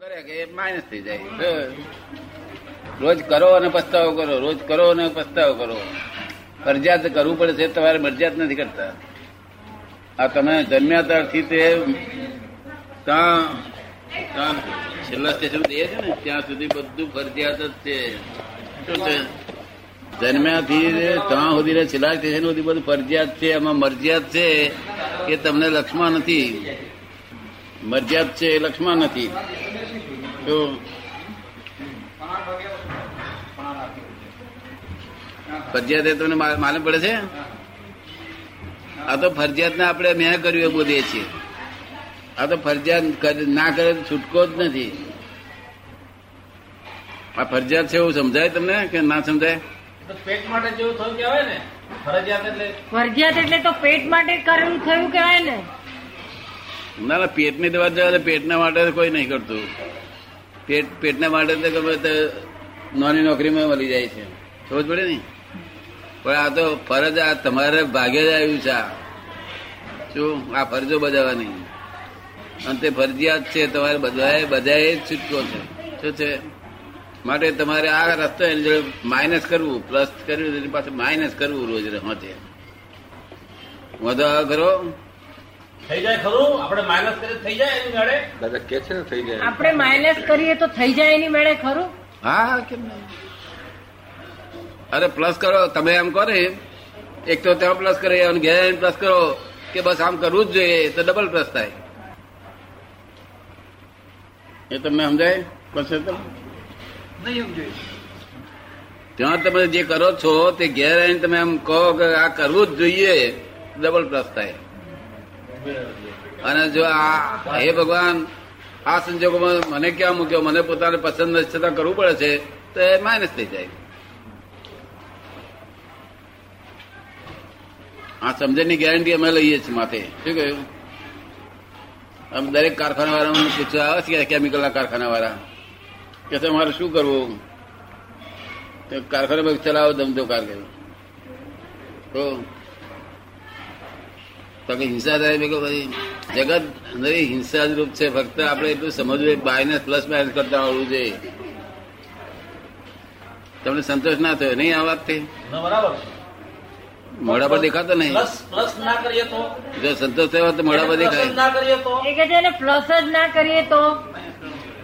કરે કે માઇનસ થઈ જાય. રોજ કરો અને પસ્તાવો કરો, રોજ કરો અને પસ્તાવો કરો. ફરજિયાત કરવું પડે છે, તમારે મરજિયાત નથી કરતા. આ તમે જન્મ્યા ત્યારથી તે ત્યાં છેલ્લા સ્ટેશન જઈએ છે ને, ત્યાં સુધી બધું ફરજિયાત જ છે. શું છે? જન્મ્યાથી ત્યાં સુધી છેલ્લા સ્ટેશન સુધી બધું ફરજિયાત છે, એમાં મરજિયાત છે એ તમને લક્ષમાં નથી. મરજિયાત છે એ લક્ષમાં નથી. તો ફરજિયાત એ તમને માલુમ પડે છે? આ તો ફરજિયાત ને આપણે મેં કર્યું એ બોલીએ છીએ. આ તો ફરજિયાત ના કરે છૂટકો જ નથી. આ ફરજિયાત છે એવું સમજાય તમને કે ના સમજાય? પેટ માટે જેવું થયું કહેવાય ને? ફરજિયાત એટલે ફરજિયાત એટલે તો પેટ માટે કરેલું થયું કહેવાય ને. ના ના પેટની દવા જવા પેટના માટે કોઈ નહીં કરતું. પેટ પેટના માટે તો ગમે તે નાની નોકરીમાં મળી જાય છે. સમજ પડે ને? પણ આ તો ફરજ આ તમારે ભાગે જ આવ્યું છે. શું? આ ફરજો બજાવવાની. અને તે ફરજિયાત છે, તમારે બધાએ બધાએ જ છૂટકો છે. શું છે? માટે તમારે આ રસ્તો એની જોડે માઇનસ કરવું પ્લસ કર્યું એની પાસે માઇનસ કરવું રોજ હોતે વધુ આ કરો. થઈ જાય ખરું? આપણે માઇનસ કરીએ તો થઈ જાય એની ગાડે દાદા કે છે ને થઈ જાય. આપણે માઇનસ કરીએ તો થઈ જાય એની મેળે ખરું? હા કેમ અરે પ્લસ કરો તમે એમ કરો એક તો ત્યાં પ્લસ કરે અને ઘેર પ્લસ કરો કે બસ આમ કરવું જ જોઈએ તો ડબલ પ્લસ થાય. એ તમને સમજાય? પછી તો? ત્યાં તમે જે કરો છો તે ઘેર આવીને તમે એમ કહો કે આ કરવું જ જોઈએ ડબલ પ્લસ થાય. અને જો આ હે ભગવાન, આ સંજોગોમાં મને ક્યાં મૂક્યો? મને પોતાને પસંદ છતાં કરવું પડે છે, તો એ માઇનસ થઈ જાય. આ સમજણની ગેરંટી અમે લઈએ છીએ માથે. શું કહ્યું? આમ દરેક કારખાના વાળા પૂછવા આવે છે કેમિકલના કારખાના વાળા કે તમારે શું કરવું? કારખાના ચલાવો ધમધો કારખાના તો તો કે હિંસા થાય મેં જગત નહીં હિંસા જ રૂપ છે. ફક્ત આપણે એટલું સમજવું માઇનસ પ્લસ માઇનસ કરતા આવડવું જોઈએ તમને સંતોષ ના થયો નહીં આ વાતથી મોડા પર દેખાતો નહીં? પ્લસ પ્લસ ના કરીએ તો? જો સંતોષ થયો તો મોડા પર દેખાય. ના કરીએ તો? પ્લસ જ ના કરીએ તો?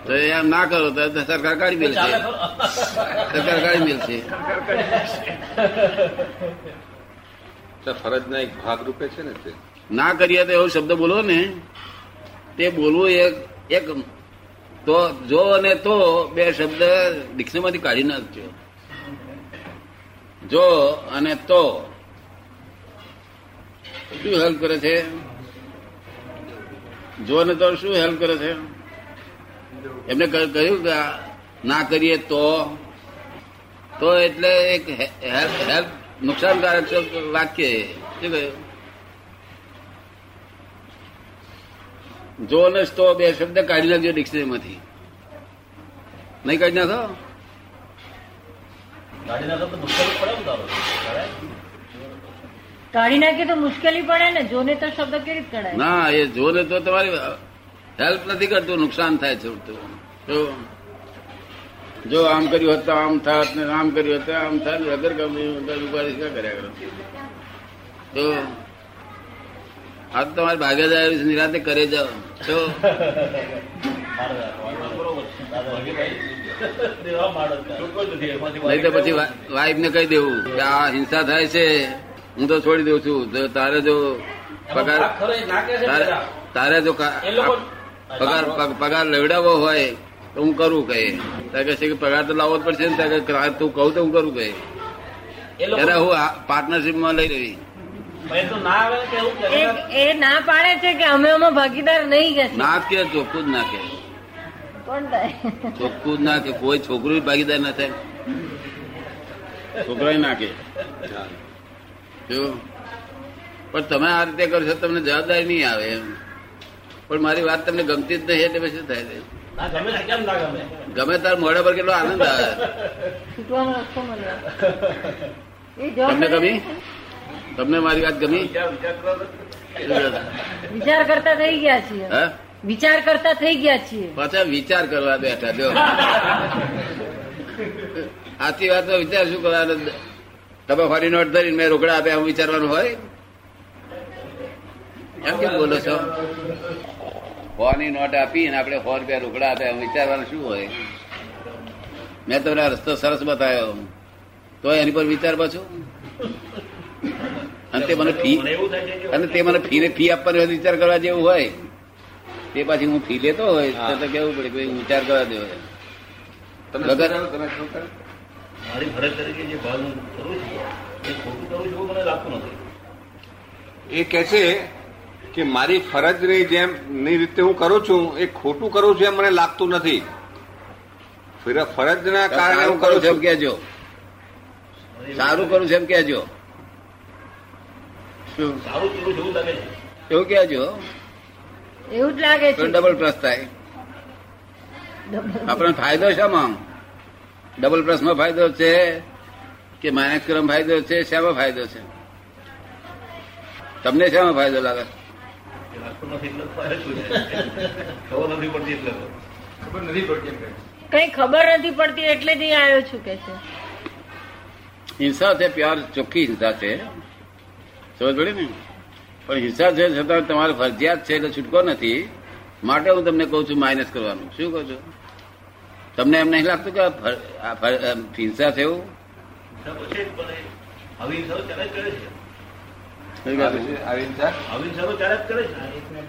તો એ આમ ના કરો તો સરકાર કાઢી મેલશે. છે સરકાર કાઢી મેલશે. ફરજના એક ભાગ રૂપે છે ને તે? ના કરીએ તો એવો શબ્દ બોલો ને, તે બોલવું એક એક, તો જો અને તો બે શબ્દ ડિક્શનરીમાંથી કાઢી નાખજો. જો અને તો. શું હેલ્પ કરે છે? જો ને તો શું હેલ્પ કરે છે? એમને કહ્યું કે ના કરીએ તો. તો એટલે એક હેલ્પ નુકસાનકારક વાક્ય. શું કહ્યું? જો ને તો બે શબ્દ કાઢી નાખજો ડિક્શનરીમાંથી નહીં કાઢી નાખો? કાઢી નાખે તો મુશ્કેલી પડે ને જોને તો શબ્દ કેવી રીતે કઢાય? ના એ જોને તો તમારી હેલ્પ નથી કરતું નુકસાન થાય છે. જો. જો આમ કર્યું હોત તો આમ થાત ને આમ કર્યું હોત આમ થાત વગર ગમે ઉપાધિ કર્યા કરો? તો આ તો તમારે ભાગે જાય નિરાતે કરે જાઓ. તો છે. જ. નહીં તો પછી વાઈફ ને કહી દેવું કે આ હિંસા થાય છે હું તો છોડી દઉં છું. તો તારે જો પગાર છે તારે જો પગાર પગાર લેવડાવવો હોય તો હું કરું કહે ત્યાં કહે છે કે પગાર તો લાવવો જ પડશે ને. ત્યાં તું કહું તો હું કરું કહે ત્યારે હું પાર્ટનરશીપમાં લઈ રહી. એ એ ના પાડે છે કે અમે આમાં ભાગીદાર નહીં કે. ના કે ચોખ્ખું જ ના કે. ચોખ્ખું જ ના કે કોઈ છોકરું ભાગીદાર ના થાય. છોકરા ના કે. પણ તમે આ રીતે કરશો તો તમને જવાબદારી નહીં આવે એમ. પણ મારી વાત તમને ગમતી જ નહીં એટલે પછી શું થાય? છે? ગમે છે કેમ ના ગમે? ગમે તાર મોઢા પર કેટલો આનંદ આવે. તમને ગમી? તમને મારી વાત ગમી? વિચાર કરતા થઈ ગયા છીએ. વિચાર કરતા થઈ ગયા છીએ. પાછા વિચાર કરવા બેઠા જો આથી વાત વિચાર શું કરવાનો? તમે ફરી નોટ ધરીને મેં રોકડા આપ્યા હું વિચારવાનું હોય? એમ કેમ બોલો છો? ફોની નોટ આપી ને આપણે સો રૂપિયા રોકડા આપ્યા એમ વિચારવાનું શું હોય? મેં તમને રસ્તો સરસ બતાવ્યો. તો એની પર વિચાર પાછું? અને તે મને ફી અને તે મને ફી ફી આપવાનો વિચાર કરવા જેવું હોય. તે પાછી હું ફી લેતો હોય તો તો કેવું પડે કે વિચાર કરવા દેવો તમે વગર- તમે મારી ફરજ તરીકે જે ભાવ કરું છું એ ખોટું કરું છું મને લાગતું નથી. એ કે છે કે મારી ફરજ ફરજની જેમ ની રીતે હું કરું છું એ ખોટું કરું છું એમ મને લાગતું નથી. ફિર- ફરજના કારણે હું કરું છું કેજો સારું કરું છું એમ છું એવું લાગે એવું કહેજો. એવું જ લાગે છે. ડબલ પ્લસ થાય. આપણને ફાયદો શામાં ડબલ પ્લસમાં ફાયદો છે કે માઇનસ ફાયદો છે? શામાં ફાયદો છે? તમને શામાં ફાયદો લાગે? કઈ ખબર નથી પડતી એટલે જ આવ્યો છું કે છે. હિંસા છે પ્યાર ચોખ્ખી હિંસા છે સમજ પડી ને? પણ હિંસા છે છતાં તમારે ફરજિયાત છે એટલે છૂટકો નથી. માટે હું તમને કહું છું માઇનસ કરવાનું. શું કહું છું? તમને એમ નહીં લાગતું કે હિંસા છે એવું?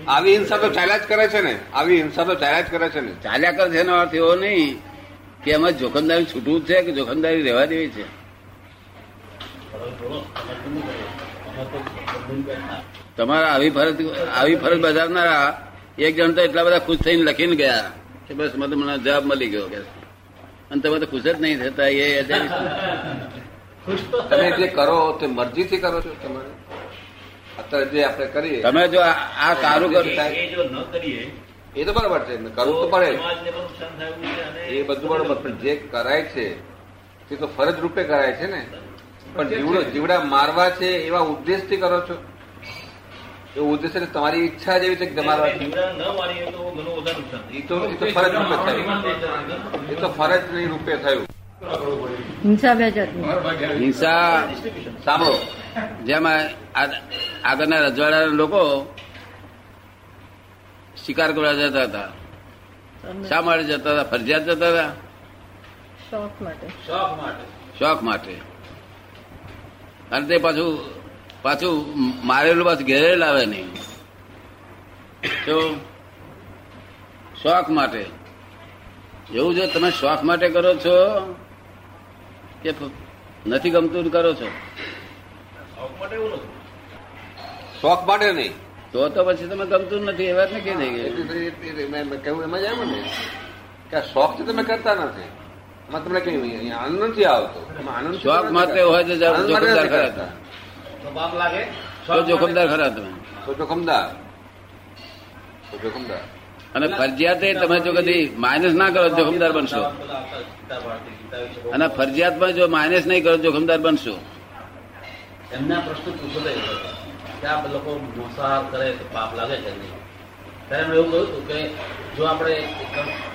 આવી હિંસા તો ચાલ્યા જ કરે છે ને. આવી હિંસા તો ચાલ્યા જ કરે છે ને. ચાલ્યા કરે છે એનો અર્થ એવો નહીં કે એમાં જોખમદારી છૂટવું જ છે કે જોખમદારી રહેવા દેવી છે? તમારા આવી ફરજ આવી ફરજ બજાવનારા એક જણ તો એટલા બધા ખુશ થઈને લખીને ગયા કે બસ મને મને જવાબ મળી ગયો કે. અને તમે તો ખુશ જ નહીં થતા એ તમે જે કરો તે મરજીથી કરો છો તમારે? અત્યારે જે આપણે કરીએ. તમે જો આ આ સારું કરો જો ન કરીએ એ તો બરાબર છે કરવું તો પડે. એ બધું બરાબર પણ જે કરાય છે તે તો ફરજ રૂપે કરાય છે ને. પણ જીવડો જીવડા મારવા છે એવા ઉદ્દેશથી કરો છો? એ ઉદ્દેશ તમારી ઈચ્છા જેવી છે કે મારવા છે. જીવડા ન મારીએ તો ઘણું વધારે નુકસાન એ તો એ તો ફરજ રૂપે થયું. એ તો ફરજની રૂપે થયું. હિંસા બે હિંસા સાંભળો. જેમ આગળના રજવાડાના લોકો શિકાર કરવા જતા હતા. શા માટે જતા હતા? ફરજિયાત જતા હતા? શોખ માટે. શોખ માટે. શોખ માટે. અને તે પાછું પાછું મારેલું પાછું ઘેરે લાવે નહીં. તો શોખ માટે એવું જો તમે શોખ માટે કરો છો કે નથી ગમતું ને કરો છો? શોખ માટે એવું નથી શોખ માટે નહીં. તો તો પછી તમે ગમતું નથી એ વાત ને કહી દઈ ગઈ. એટલે એ- એ- મેં મેં કહ્યું એમાં જ ને કે આ શોખથી તમે કરતા નથી. એમાં તમને કઈ આનંદ નથી આવતો. આનંદ શોખ માટે હોય તો જોખમદાર ખરા તમે. તો લાગે? તો જોખમદાર ખરા તમે. તો જોખમદાર તો જોખમદાર અને ફરજિયાત તમે જો કદી માઇનસ ના કરો જોખમદાર બનશો. અને ફરજિયાતમાં જો માઇનસ નહીં કરો જોખમદાર બનશો. એમના પ્રશ્ન પૂછો કે આ લોકો મોસાહાર કરે તો પાપ લાગે છે નહીં? ત્યારે એમણે એવું કહ્યું હતું કે જો આપણે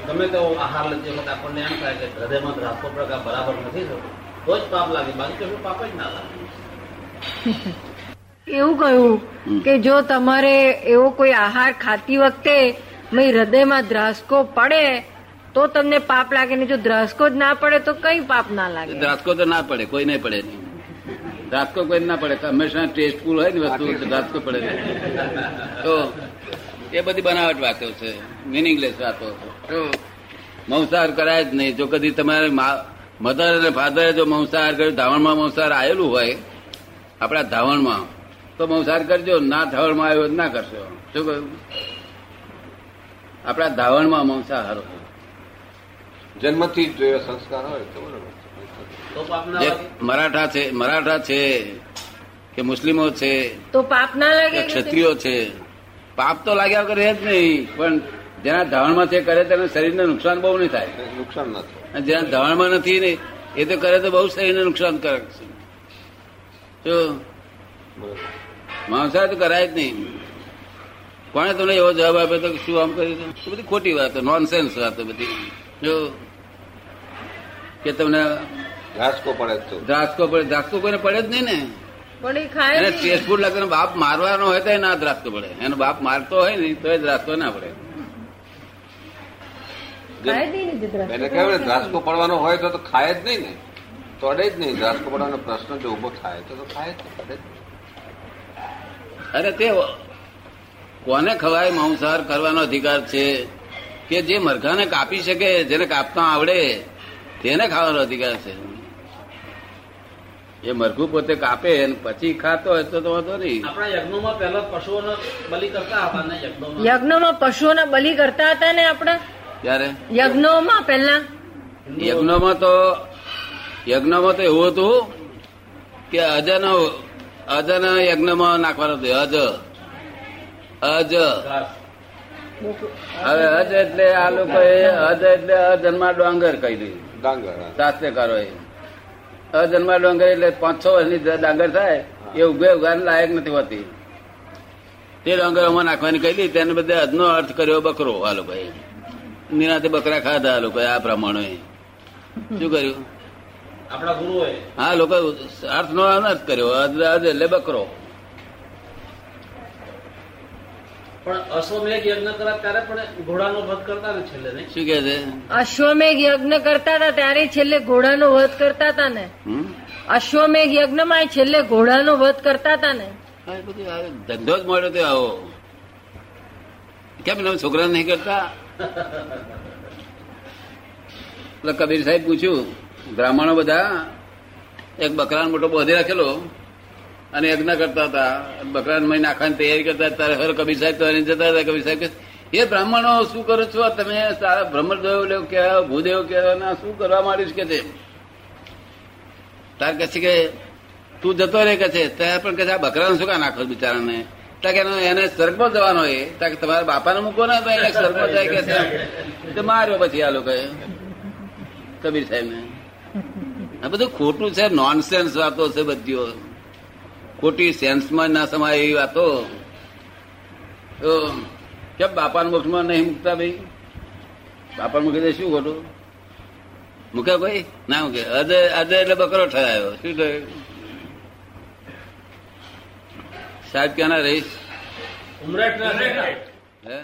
ગમે તેવો આહાર લેતી વખત આપણને એમ થાય કે હૃદયમાં દ્રાસો પ્રકાર બરાબર નથી થતો તો જ પાપ લાગે બાકી કશું પાપ જ ના લાગે. એવું કહ્યું કે જો તમારે એવો કોઈ આહાર ખાતી વખતે મય હૃદયમાં દ્રાસકો પડે તો તમને પાપ લાગે ને જો દ્રાસકો જ ના પડે તો કઈ પાપ ના લાગે? દ્રાસકો તો ના પડે કોઈ નહીં પડે. નહીં દ્રાસકો કોઈ ના પડે હંમેશા ટેસ્ટફુલ હોય ને વસ્તુ તો દ્રાસકો પડે. તો એ બધી બનાવટ વાતો છે. મિનિંગલેસ વાતો છે. મંસાહાર કરાય જ નહીં. જો કદી તમારે મધર અને ફાધરે જો મંસાહાર કર્યો ધાવણમાં મંસાહાર આવેલું હોય આપણા ધાવણમાં તો મંસાહાર કરજો. ના ધાવણમાં આવ્યો ના કરશો. શું કહ્યું? આપણા ધાવણમાં મંસાહાર હોય. જન્મથી જ સંસ્કાર હોય તો બરાબર. મરાઠા છે મરાઠા છે કે મુસ્લિમો છે તો પાપ ના લાગે ક્ષત્રિયો છે પાપ તો લાગ્યા વગર રહે જ નહીં પણ જેના ધાવણમાં છે કરે તેને શરીરને નુકસાન બહુ નહીં થાય. નુકસાન નથી થાય. અને જેના ધાવણમાં નથી ને એ તો કરે તો બહુ શરીરને નુકસાનકારક છે જો માંસાહાર તો કરાય જ નહીં. કોણે તમને એવો જવાબ આપ્યો તો કે શું આમ કર્યું? તો બધી ખોટી વાતો નોનસેન્સ વાતો બધી. જો કે તમને ધ્રાસકો પડે ધ્રાસકો પડે ધ્રાસકો કોઈને પડે જ નહીં ને? પણ એ ખાય એને નહીં. ટેસ્ટફુલ લાગે બાપ મારવાનો હોય તો ના દ્રાસકો પડે એનો બાપ મારતો હોય ને તો જ રાખતો ના પડે જ જે. એને કહ્યું ને પડવાનો હોય તો તો ખાય જ નહીં ને તોડે જ નહીં ધ્રાસકો પડવાનો પ્રશ્ન જો ઊભો થાય તો તો ખાય જ જ. અરે તે કોને ખવાય માંસાહાર કરવાનો અધિકાર છે કે જે મરઘાને કાપી શકે જેને કાપતા આવડે તેને ખાવાનો અધિકાર છે એ મરઘું પોતે કાપે અને પછી ખાતો હોય તો તો વાંધો નહીં. આપણા યજ્ઞોમાં પહેલા પશુઓનો બલિ કરતા હતા ને યજ્ઞોમાં. યજ્ઞોમાં પશુઓના બલિ કરતા હતા ને આપણે? ત્યારે યજ્ઞોમાં પહેલા? યજ્ઞમાં તો યજ્ઞમાં તો એવું હતું કે અજન અજન યજ્ઞમાં નાખવાનું હતું અજ. અજ. હવે અજ એટલે આ લોકો અજ એટલે અજન્મા ડોંગર કહી દીધું. ડાંગર હા. શાસ્ત્રકારો એ અજન્મા ડોંગર એટલે પાંચ છ વર્ષની ડાંગર થાય એ ઉગે ઉગાર લાયક નથી હોતી. તે ડોંગરોમાં નાખવાની કહી દીધી તેને બધે અજનો અર્થ કર્યો બકરો આ લોકોએ નિરાતે બકરા ખાધા આ લોકોએ આ પ્રમાણે. શું કર્યું? આપણા ગુરુઓએ. હા લોકો અર્થ નો અનર્થ કર્યો અજ એટલે બકરો. પણ અશ્વમેઘ યજ્ઞ કર્યા ત્યારે પણ ઘોડાનો વધ કરતા ને છેલ્લે નહીં? શું કે છે? અશ્વમેઘ યજ્ઞ કરતા હતા ત્યારે છેલ્લે ઘોડાનો વધ કરતા હતા ને. અશ્વમેઘ યજ્ઞમાં છેલ્લે ઘોડાનો વધ કરતા હતા ને. ધંધો જ મળ્યો તો આવો. કેમ એના છોકરા નહીં કરતા? એટલે કબીર સાહેબ પૂછ્યું બ્રાહ્મણો બધા એક બકરાનો મોટો બોધી રાખેલો? અને યજ્ઞ કરતા હતા. બકરાને મહી નાખવાની તૈયારી કરતા ત્યારે હર કબીર સાહેબ તો એને જતા હતા. કબીર સાહેબ એ બ્રાહ્મણો, શું કરો છો? તમે સારા બ્રહ્મદેવ લેવ કે ભૂદેવ કે, ના, શું કરવા માંડીશ કે છે? તાર કહે છે કે, તું જતો રે કે છે. ત્યારે પણ કહે છે, આ બકરાને શું કા નાખો બિચારાને? તાકે એને- એને સ્વર્ગમાં જવાનો એ તાકે તમારા બાપાને મૂકો ને એને સ્વર્ગમાં જાય કે છે. તો માર્યો પછી આ લોકોએ, કબીર સાહેબને. આ બધું ખોટું છે નોનસેન્સ વાતો છે બધીઓ. ખોટી સેન્સમાં ના સમાય એવી વાતો. તો કેમ બાપાના મોક્ષમાં નહીં મૂકતા ભાઈ? બાપા મૂકી દે શું ખોટું? મૂકે ભાઈ? ના મૂકે. અજય અજય એટલે બકરો ઠરાયો. શું થયું? સાહેબ ક્યાંના રહીશ? હે?